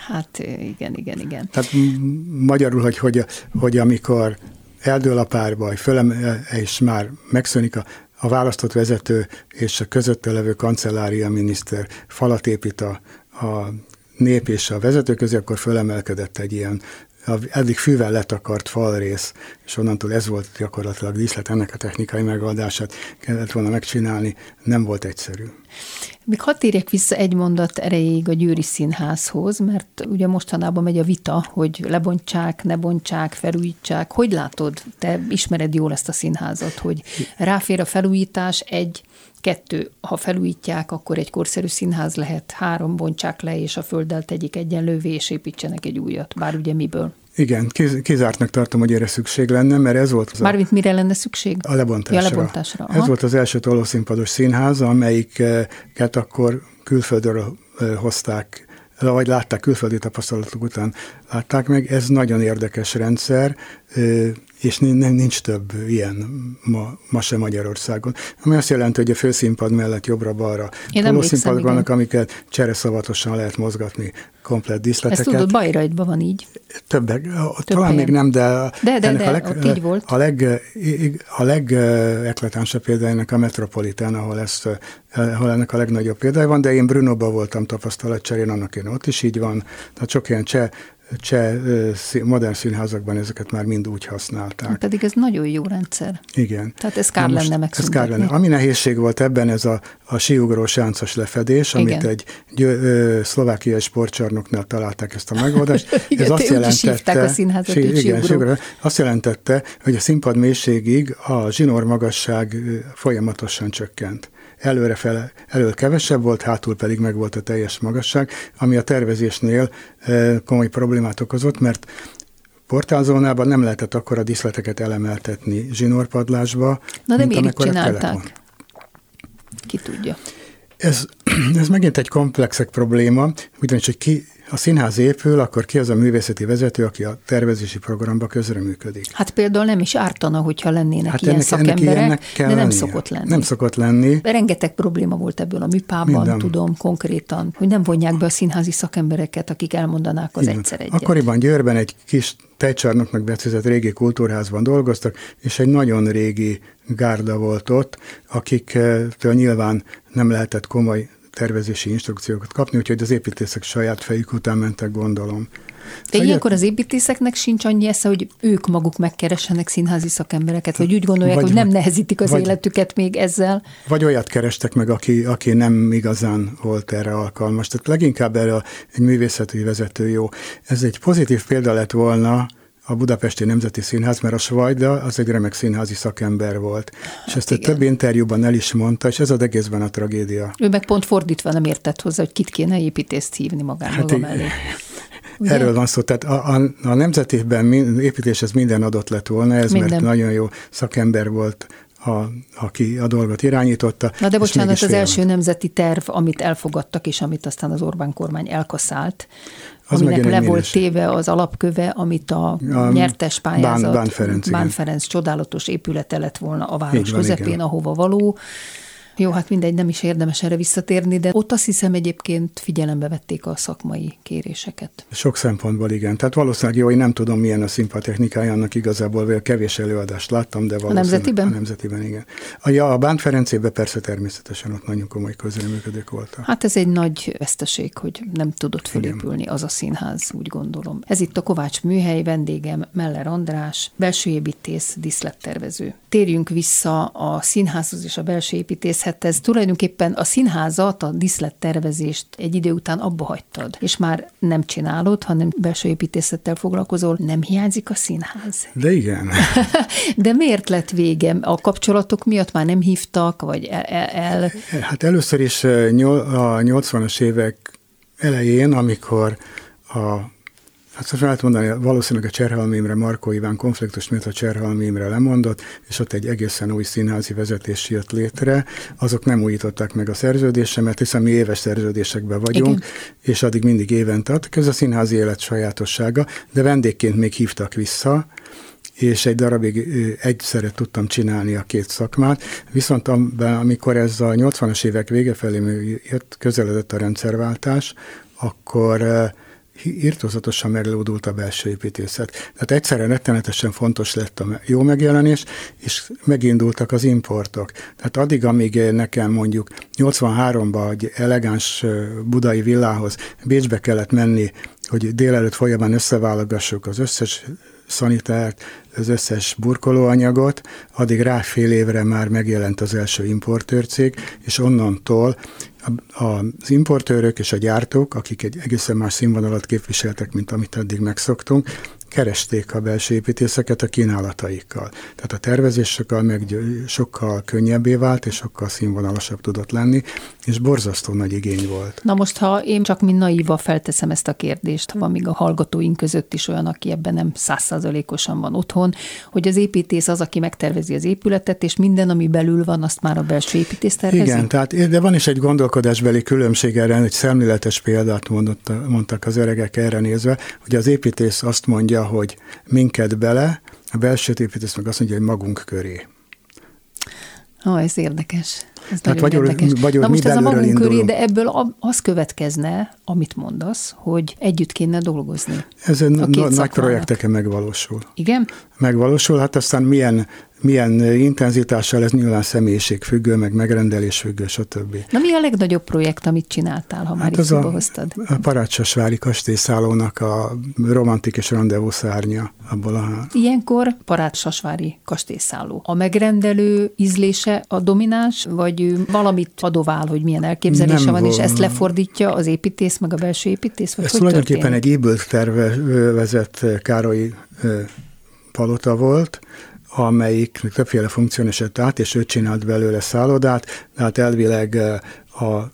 S2: Hát igen, igen, igen.
S5: Tehát magyarul, hogy, hogy, hogy amikor eldől a párbaj, fölem, és már megszűnik a, a választott vezető és a közötte levő kancellária miniszter falat épít a, a nép és a vezető közé, akkor fölemelkedett egy ilyen eddig fűvel letakart falrész, és onnantól ez volt gyakorlatilag díszlet, ennek a technikai megoldását kellett volna megcsinálni, nem volt egyszerű.
S2: Még hadd térjek vissza egy mondat erejéig a Győri Színházhoz, mert ugye mostanában megy a vita, hogy lebontsák, ne bontsák, felújítsák. Hogy látod, te ismered jól ezt a színházat, hogy ráfér a felújítás, egy, kettő, ha felújítják, akkor egy korszerű színház lehet, három, bontsák le, és a földdel tegyék egyenlővé, és építsenek egy újat. Bár ugye miből?
S5: Igen, kiz- kizártnak tartom, hogy erre szükség lenne, mert ez volt az a,
S2: Mármint mire lenne szükség?
S5: a lebontásra.
S2: Ja, lebontásra. Aha.
S5: Ez volt az első tolószínpados színház, amelyiket akkor külföldről hozták, vagy látták külföldi tapasztalatok után látták meg. Ez nagyon érdekes rendszer, és nem nincs több ilyen ma, ma sem Magyarországon. Ami azt jelenti, hogy a főszínpad mellett jobbra-balra
S2: emlékszem,
S5: vannak, amiket csereszavatosan lehet mozgatni komplett
S2: Ezt
S5: díszleteket.
S2: tudod, Bajrajtban van így.
S5: Többek, Több talán
S2: helyen.
S5: még nem, de,
S2: De, de, de,
S5: a leg,
S2: így volt.
S5: A leg, a legekletánsabb példa ennek a Metropolitán, ahol, ezt, ahol ennek a legnagyobb példája van, de én Brunóban voltam tapasztalatcserén, annak én ott is így van. Tehát sok ilyen cseh, cseh modern színházakban ezeket már mind úgy használták.
S2: Pedig ez nagyon jó rendszer.
S5: Igen.
S2: Tehát ez kár lenne
S5: Ez kár
S2: megszüntetni.
S5: lenne. Ami nehézség volt ebben, ez a, a síugrós sáncos lefedés, amit
S2: Igen.
S5: egy gyö, ö, szlovákiai sportcsarnoknál találták ezt a megoldást.
S2: Igen,
S5: ez azt jelentette,
S2: a színházat,
S5: sí, igen,
S2: síugró.
S5: azt jelentette, hogy a színpad mélységig a zsinór magasság folyamatosan csökkent. Előre fele, elől kevesebb volt, hátul pedig meg volt a teljes magasság, ami a tervezésnél ö, komoly problémát okozott, mert portálzónában nem lehetett akkor a díszleteket elemeltetni zsinórpadlásba,
S2: Na de
S5: mint
S2: miért csinálták?
S5: telefon.
S2: Ki tudja.
S5: Ez, ez megint egy komplexek probléma, ugyanis, hogy ki a színház épül, akkor ki az a művészeti vezető, aki a tervezési programba közreműködik.
S2: Hát például nem is ártana, hogyha lennének hát ilyen
S5: ennek, ennek
S2: szakemberek,
S5: kell
S2: de nem
S5: lennie.
S2: szokott lenni.
S5: Nem szokott lenni.
S2: Rengeteg probléma volt ebből a műpában,
S5: Minden.
S2: tudom konkrétan, hogy nem vonják be a színházi szakembereket, akik elmondanák az
S5: Igen.
S2: egyszer egyet.
S5: Akkoriban Győrben egy kis tejcsarnoknak becézett régi kultúrházban dolgoztak, és egy nagyon régi gárda volt ott, akiktől nyilván nem lehetett komoly tervezési instrukciókat kapni, úgyhogy az építészek saját fejük után mentek, gondolom.
S2: De
S5: Szóval
S2: ilyenkor az építészeknek sincs annyi esze, hogy ők maguk megkeressenek színházi szakembereket, vagy úgy gondolják,
S5: Vagy-
S2: hogy nem nehezítik az
S5: vagy-
S2: életüket még ezzel.
S5: Vagy olyat kerestek meg, aki, aki nem igazán volt erre alkalmas. Tehát leginkább erre egy művészeti vezető jó. Ez egy pozitív példa lett volna a Budapesti Nemzeti Színház, mert a Svajda az egy remek színházi szakember volt. és ezt
S2: igen.
S5: több interjúban el is mondta, és ez az egészben a tragédia.
S2: Ő meg pont fordítva nem értett hozzá, hogy kit kéne építészt hívni magán hát maga
S5: igen.
S2: mellé. Ugye?
S5: Erről van szó. Tehát a, a, a nemzetében min, építéshez minden adott lett volna, ez
S2: Minden.
S5: mert nagyon jó szakember volt, a, aki a dolgot irányította.
S2: Na de bocsánat, az
S5: félment.
S2: első nemzeti terv, amit elfogadtak, és amit aztán az Orbán kormány elkaszált,
S5: Az
S2: aminek le volt
S5: minős.
S2: téve az alapköve, amit a,
S5: A
S2: nyertes pályázat,
S5: Bán- Bán Ferenc.
S2: Bán Ferenc csodálatos épülete lett volna a város
S5: van,
S2: közepén,
S5: igen.
S2: ahova való. Jó, hát mindegy, nem is érdemes erre visszatérni, de ott azt hiszem egyébként figyelembe vették a szakmai kéréseket.
S5: Sok szempontból igen. Tehát valószínűleg jó, én nem tudom, milyen a színpadtechnikája, annak igazából vagy kevés előadást láttam, de valószínűleg
S2: nemzetiben?
S5: A nemzetiben, igen. A, ja, a Bán Ferencében persze természetesen ott nagyon komoly közreműködők voltak.
S2: Hát ez egy nagy veszteség, hogy nem tudott fölépülni az a színház, úgy gondolom. Ez itt a Kovács műhely, vendégem Meller András, belső építész, diszlettervező. Térjünk vissza a színházhoz és a belső építészhethez. Tulajdonképpen a színházat, a diszlettervezést egy idő után abba hagytad, és már nem csinálod, hanem belső építészettel foglalkozol. Nem hiányzik a színház?
S5: De igen.
S2: De miért lett vége? A kapcsolatok miatt már nem hívtak, vagy el... el,
S5: Hát először is eh, a 80-as évek elején, amikor a Hát szóval lehet mondani, valószínűleg a Cserhalmi Imre, Markó Iván konfliktus miatt a Cserhalmi Imre lemondott, és ott egy egészen új színházi vezetés jött létre. Azok nem újították meg a szerződésemet, hiszen mi éves szerződésekben vagyunk,
S2: Igen.
S5: és addig mindig évente adtak. Ez a színházi élet sajátossága, de vendégként még hívtak vissza, és egy darabig egyszerre tudtam csinálni a két szakmát, viszont am- amikor ez a 80-as évek vége felé jött, közeledett a rendszerváltás, akkor írtózatosan meglódult a belső építészet. Tehát egyszerre rettenetesen fontos lett a jó megjelenés, és megindultak az importok. Tehát addig, amíg nekem mondjuk 83-ban egy elegáns ö, budai villához Bécsbe kellett menni, hogy délelőtt folyamán összeválogassuk az összes szanitárt, az összes burkolóanyagot, addig rá fél évre már megjelent az első importőrcég, és onnantól az importőrök és a gyártók, akik egy egészen más színvonalat képviseltek, mint amit eddig megszoktunk, keresték a belső építészeket a kínálataikkal. Tehát a tervezés sokkal, meg, sokkal könnyebbé vált, és sokkal színvonalasabb tudott lenni, és borzasztó nagy igény volt.
S2: Na most, ha én csak mint naíva felteszem ezt a kérdést, van még a hallgatóink között is olyan, aki ebben nem százszázalékosan van otthon, hogy az építész az, aki megtervezi az épületet, és minden, ami belül van, azt már a belső építész tervezi?
S5: Igen, tehát de van is egy gondolkodásbeli különbség erre, egy szemléletes példát mondott, mondtak az öregek erre nézve, hogy az építész azt mondja, hogy minket bele, a belső építész meg azt mondja, hogy magunk köré.
S2: Ah, ez érdekes. Ez
S5: Tehát vagyul-
S2: érdekes.
S5: vagyul
S2: Na
S5: mi
S2: most ez a magunk köré,
S5: indulunk.
S2: de ebből a- az következne, amit mondasz, hogy együtt kéne dolgozni.
S5: Ez
S2: A
S5: na- nagy projekteken megvalósul.
S2: Igen?
S5: Megvalósul, hát aztán milyen, milyen intenzitással ez nyilván személyiségfüggő, meg megrendelésfüggő, stb.
S2: Na mi a legnagyobb projekt, amit csináltál, ha már
S5: Hát az a,
S2: hoztad?
S5: a Parácsasvári kastélyszállónak a romantik és rendezvú szárnya abból a
S2: Ilyenkor Parát-Sasvári kastélyszálló. A megrendelő ízlése a domináns, vagy valamit adovál, hogy milyen elképzelése
S5: Nem
S2: van, és
S5: vol-
S2: ezt lefordítja az építész, meg a belső építész? Vagy
S5: Ez
S2: hogy
S5: tulajdonképpen
S2: történik?
S5: egy ébült tervezett Károly palota volt, amelyik többféle funkción esett át, és ő csinált belőle szállodát, de hát elvileg a,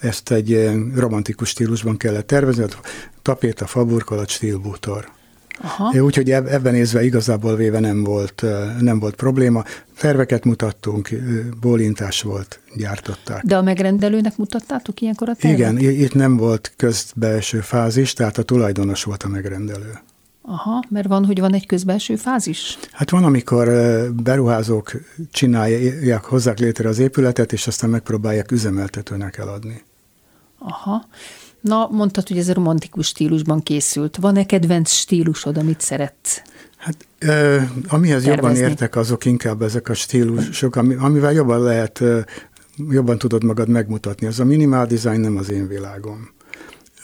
S5: ezt egy romantikus stílusban kellett tervezni, tapéta, faburkolat, stílbútor. Úgyhogy eb- ebben nézve igazából véve nem volt, nem volt probléma. Terveket mutattunk, bólintás volt, gyártották.
S2: De a megrendelőnek mutattátok ilyenkor a tervet?
S5: Igen, itt nem volt közbelső fázis, tehát a tulajdonos volt a megrendelő.
S2: Aha, mert van, hogy van egy közbelső fázis?
S5: Hát van, amikor beruházók csinálják, hozzák létre az épületet, és aztán megpróbálják üzemeltetőnek eladni.
S2: Aha. Na, mondtad, hogy ez a romantikus stílusban készült. Van-e kedvenc stílusod, amit szeretsz?
S5: Hát ö, amihez jobban
S2: Tervezni.
S5: értek, azok inkább ezek a stílusok, ami, amivel jobban lehet, jobban tudod magad megmutatni. Ez a minimál design nem az én világom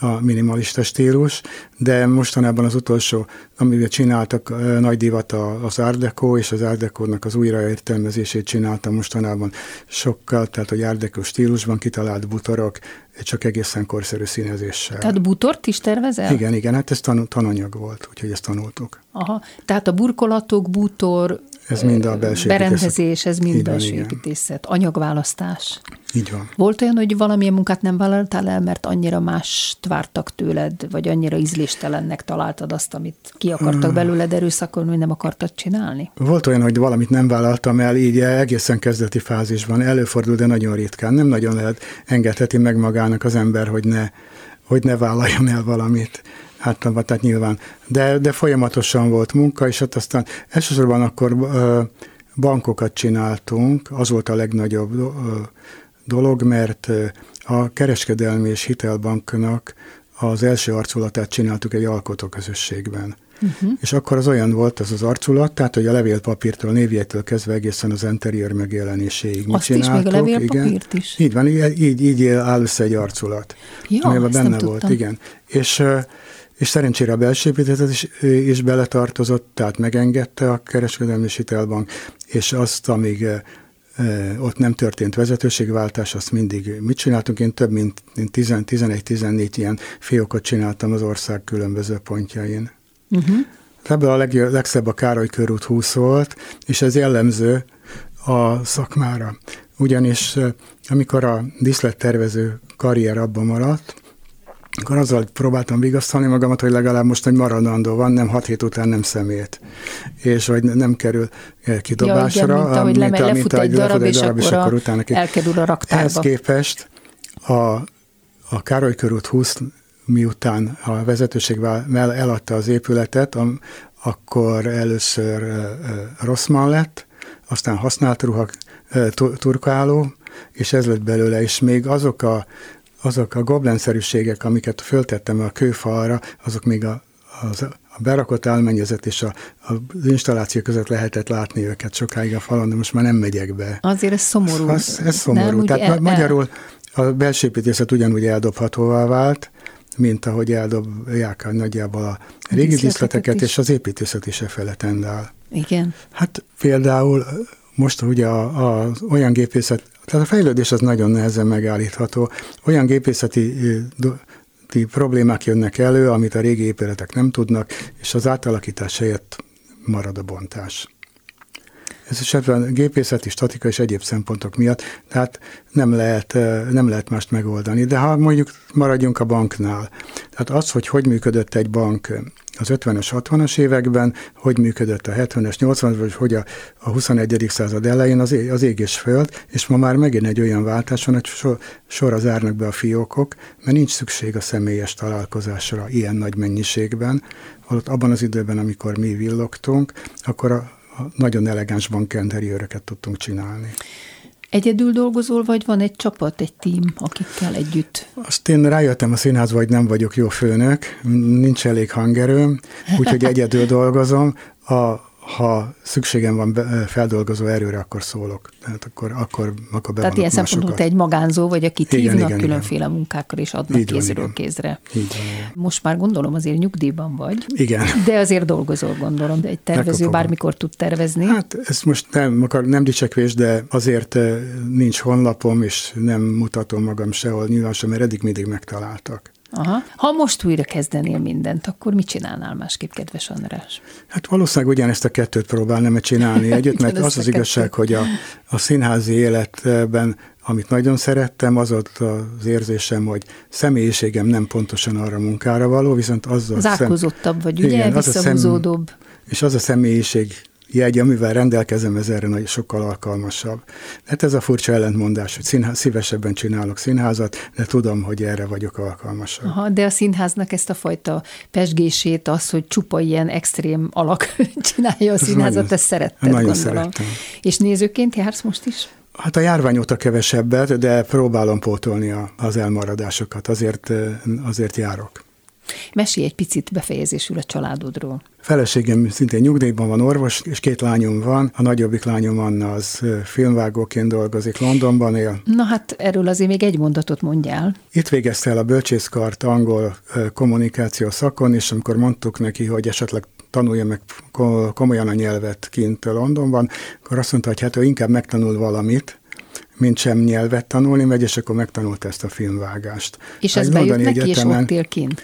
S5: a minimalista stílus, de mostanában az utolsó, amivel csináltak nagy divat az Art Deco, és az Art Deco-nak az újraértelmezését csináltam mostanában sokkal, tehát hogy Art Deco stílusban kitalált butorok, csak egészen korszerű színezéssel.
S2: Tehát butort is tervezel?
S5: igen, igen, hát ez tan- tananyag volt, úgyhogy ezt tanultuk.
S2: Aha. Tehát a burkolatok, bútor,
S5: Ez mind a belső
S2: berendezés, ez mind
S5: Így van,
S2: belső
S5: igen.
S2: építészet, anyagválasztás.
S5: Így van.
S2: Volt olyan, hogy valamilyen munkát nem vállaltál el, mert annyira mást vártak tőled, vagy annyira ízléstelennek találtad azt, amit ki akartak belőled erőszakolni, hogy nem akartad csinálni?
S5: Volt olyan, hogy valamit nem vállaltam el, így egészen kezdeti fázisban. Előfordul, de nagyon ritkán. Nem nagyon lehet engedheti meg magának az ember, hogy ne, hogy ne vállaljon el valamit. Általában, tehát nyilván. De, de folyamatosan volt munka, és ott aztán elsősorban akkor bankokat csináltunk, az volt a legnagyobb dolog, mert a kereskedelmi és hitelbanknak az első arculatát csináltuk egy alkotóközösségben. Uh-huh. És akkor az olyan volt az az arculat, tehát hogy a levélpapírtól, névjegytől kezdve egészen az interiőr megjelenéséig mit
S2: Azt is, még a levélpapírt
S5: igen.
S2: is?
S5: Így van, így, így, így áll össze egy arculat.
S2: Ja,
S5: amiben benne
S2: tudtam.
S5: volt, igen. És, és szerencsére a belső építészet is, is beletartozott, tehát megengedte a kereskedelmi hitelbank, és azt, amíg ott nem történt vezetőségváltás, azt mindig mit csináltunk? Én több mint 10-11-14 ilyen fiókot csináltam az ország különböző pontjain.
S2: Uh-huh.
S5: Ebből a leg, legszebb a Károly körút 20 volt, és ez jellemző a szakmára. Ugyanis amikor a diszlettervező karrier abban maradt, akkor azzal próbáltam vigasztalni magamat, hogy legalább most egy maradandó van, nem hat hét után nem szemét, és hogy nem kerül eh, kidobásra.
S2: Ja, igen, mint ahogy
S5: mint a- mint
S2: lefut
S5: ahogy
S2: egy darab,
S5: lefut
S2: és akkor a-
S5: utána ki-
S2: elkerül a raktárba.
S5: Ehhez képest a, a Károly körút 20 miután a vezetőségvel eladta az épületet, am, akkor először ö, ö, Rosszman lett, aztán használt ruha tu- turkáló, és ez lett belőle, és még azok a, azok a goblenszerűségek, amiket föltettem a kőfalra, azok még a, az, a berakott álmennyezet és a, az installáció között lehetett látni őket sokáig a falon, de most már nem megyek be.
S2: Azért ez szomorú.
S5: Ez, ez szomorú.
S2: Nem,
S5: Tehát
S2: el-
S5: magyarul a belső építészet ugyanúgy eldobhatóvá vált, mint ahogy eldobják a nagyjából a régi
S2: díszleteket
S5: és az építészet is e fele tendál.
S2: Igen.
S5: Hát például most ugye a, a, olyan gépészet, tehát a fejlődés az nagyon nehezen megállítható. Olyan gépészeti problémák jönnek elő, amit a régi épületek nem tudnak, és az átalakítás helyett marad a bontás. Ez esetben gépészeti, statika és egyéb szempontok miatt, tehát nem lehet, nem lehet mást megoldani. De ha mondjuk maradjunk a banknál, tehát az, hogy hogy működött egy bank az 50-es, 60-as években, hogy működött a 70-es, 80-as, vagy hogy a, a 21. század elején az, az ég és föld, és ma már megint egy olyan váltás van, hogy sor, sorra zárnak be a fiókok, mert nincs szükség a személyes találkozásra ilyen nagy mennyiségben. Holott abban az időben, amikor mi villogtunk, akkor a, nagyon elegáns bankinteriőröket tudtunk csinálni.
S2: Egyedül dolgozol, vagy van egy csapat, egy tím, akikkel együtt?
S5: Azt én rájöttem a színházba, hogy nem vagyok jó főnök, nincs elég hangerőm, úgyhogy egyedül dolgozom. A ha szükségem van feldolgozó erőre, akkor szólok. Tehát akkor, akkor, akkor
S2: Tehát ilyen szempontból te egy magánzó vagy, aki hívnak igen, különféle igen. munkákra, és adnak
S5: Így van,
S2: kézről
S5: igen.
S2: kézre.
S5: Így van, igen.
S2: Most már gondolom azért nyugdíjban vagy.
S5: Igen.
S2: De azért dolgozol, gondolom, de egy tervező bármikor tud tervezni.
S5: Hát ez most nem, akar, nem dicsekvés, de azért eh, nincs honlapom, és nem mutatom magam sehol nyilván sem, mert eddig mindig megtaláltak.
S2: Aha. Ha most újra kezdenél mindent, akkor mit csinálnál másképp, kedves András?
S5: Hát valószínűleg ugyanezt a kettőt próbálnám csinálni együtt, mert az az igazság, hogy a, a színházi életben, amit nagyon szerettem, az ott az érzésem, hogy személyiségem nem pontosan arra a munkára való, viszont az a
S2: Zárkózottabb vagy, ugye?
S5: Igen, az a szem- és az a személyiség jegy, amivel rendelkezem, ez erre nagy, sokkal alkalmasabb. Hát ez a furcsa ellentmondás, hogy színház, szívesebben csinálok színházat, de tudom, hogy erre vagyok alkalmasabb.
S2: Aha, de a színháznak ezt a fajta pesgését, az, hogy csupa ilyen extrém alak csinálja a színházat,
S5: nagyon-
S2: ezt szeretted,
S5: nagyon
S2: gondolom.
S5: szerettem.
S2: És nézőként jársz most is?
S5: Hát a járvány óta kevesebbet, de próbálom pótolni a, az elmaradásokat, azért, azért járok.
S2: Mesélj egy picit befejezésül a családodról.
S5: Feleségem szintén nyugdíjban van orvos, és két lányom van. A nagyobbik lányom Anna az filmvágóként dolgozik, Londonban él.
S2: Na hát erről azért még egy mondatot mondjál.
S5: Itt végezte el a bölcsészkart angol kommunikáció szakon, és amikor mondtuk neki, hogy esetleg tanulja meg ko- komolyan a nyelvet kint Londonban, akkor azt mondta, hogy hát ő inkább megtanul valamit, mint sem nyelvet tanulni megy, és akkor megtanult ezt a filmvágást.
S2: És
S5: Egy
S2: ez bejött neki, és
S5: egyetemen-
S2: ott él kint.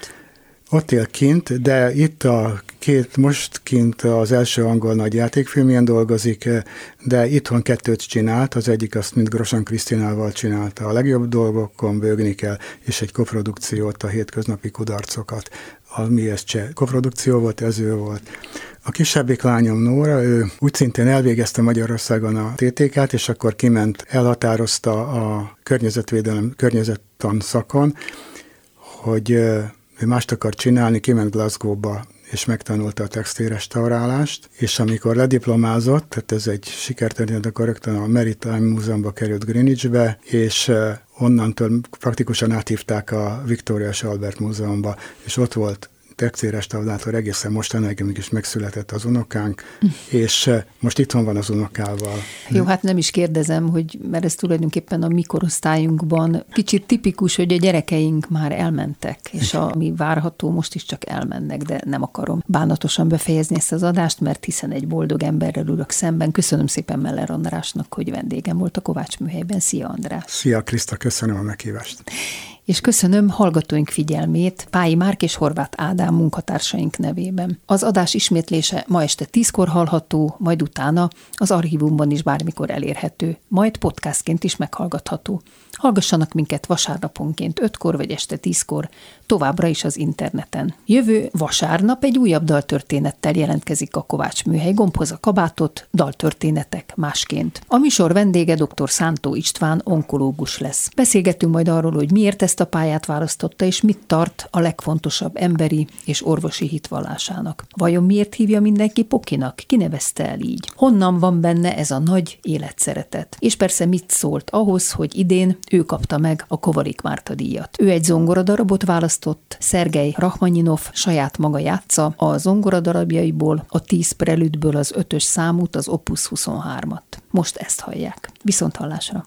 S5: Ott él kint, de itt a két, most kint az első angol nagy játékfilmjen dolgozik, de itthon kettőt csinált, az egyik azt, mint Grosan Krisztinával csinálta, a legjobb dolgokon bőgni kell, és egy koprodukciót, a hétköznapi kudarcokat, ami ez cseh koprodukció volt, ez ő volt. A kisebbik lányom Nóra, ő úgy szintén elvégezte Magyarországon a TTK-t, és akkor kiment, elhatározta a környezetvédelem, környezettan szakon, hogy ő mást akar csinálni, kiment Glasgow-ba és megtanulta a textilrestaurálást, és amikor lediplomázott, tehát ez egy sikertörténet, akkor rögtön a Maritime Múzeumba került Greenwichbe, és onnantól praktikusan áthívták a Victoria és Albert Múzeumba, és ott volt textilrestaurátor egészen mostanáig, amíg is megszületett az unokánk, és ö, most itthon van az unokával.
S2: Jó, hát nem is kérdezem, hogy, mert ez tulajdonképpen a mi korosztályunkban kicsit tipikus, hogy a gyerekeink már elmentek, és ami várható, most is csak elmennek, de nem akarom bánatosan befejezni ezt az adást, mert hiszen egy boldog emberrel ülök szemben. Köszönöm szépen Meller Andrásnak, hogy vendégem volt a Kovács műhelyben. Szia András!
S5: Szia Kriszta, köszönöm a meghívást.
S2: És köszönöm hallgatóink figyelmét Pályi Márk és Horváth Ádám munkatársaink nevében. Az adás ismétlése ma este tízkor hallható, majd utána az archívumban is bármikor elérhető, majd podcastként is meghallgatható. Hallgassanak minket vasárnaponként ötkor vagy este tízkor, továbbra is az interneten. Jövő vasárnap egy újabb daltörténettel jelentkezik a Kovács műhely gombhoz a kabátot, daltörténetek másként. A műsor vendége dr. Szántó István onkológus lesz. Beszélgetünk majd arról, hogy miért ezt a pályát választotta, és mit tart a legfontosabb emberi és orvosi hitvallásának. Vajon miért hívja mindenki Pokinak? Ki nevezte el így? Honnan van benne ez a nagy életszeretet? És persze mit szólt ahhoz, hogy idén ő kapta meg a Kovalik Márta díjat. Ő egy zongoradarabot választott, Szergej Rachmaninov saját maga játsza, a zongoradarabjaiból, a 10 prelüdből az ötös számút, az Opus 23-at. Most ezt hallják. Viszont hallásra.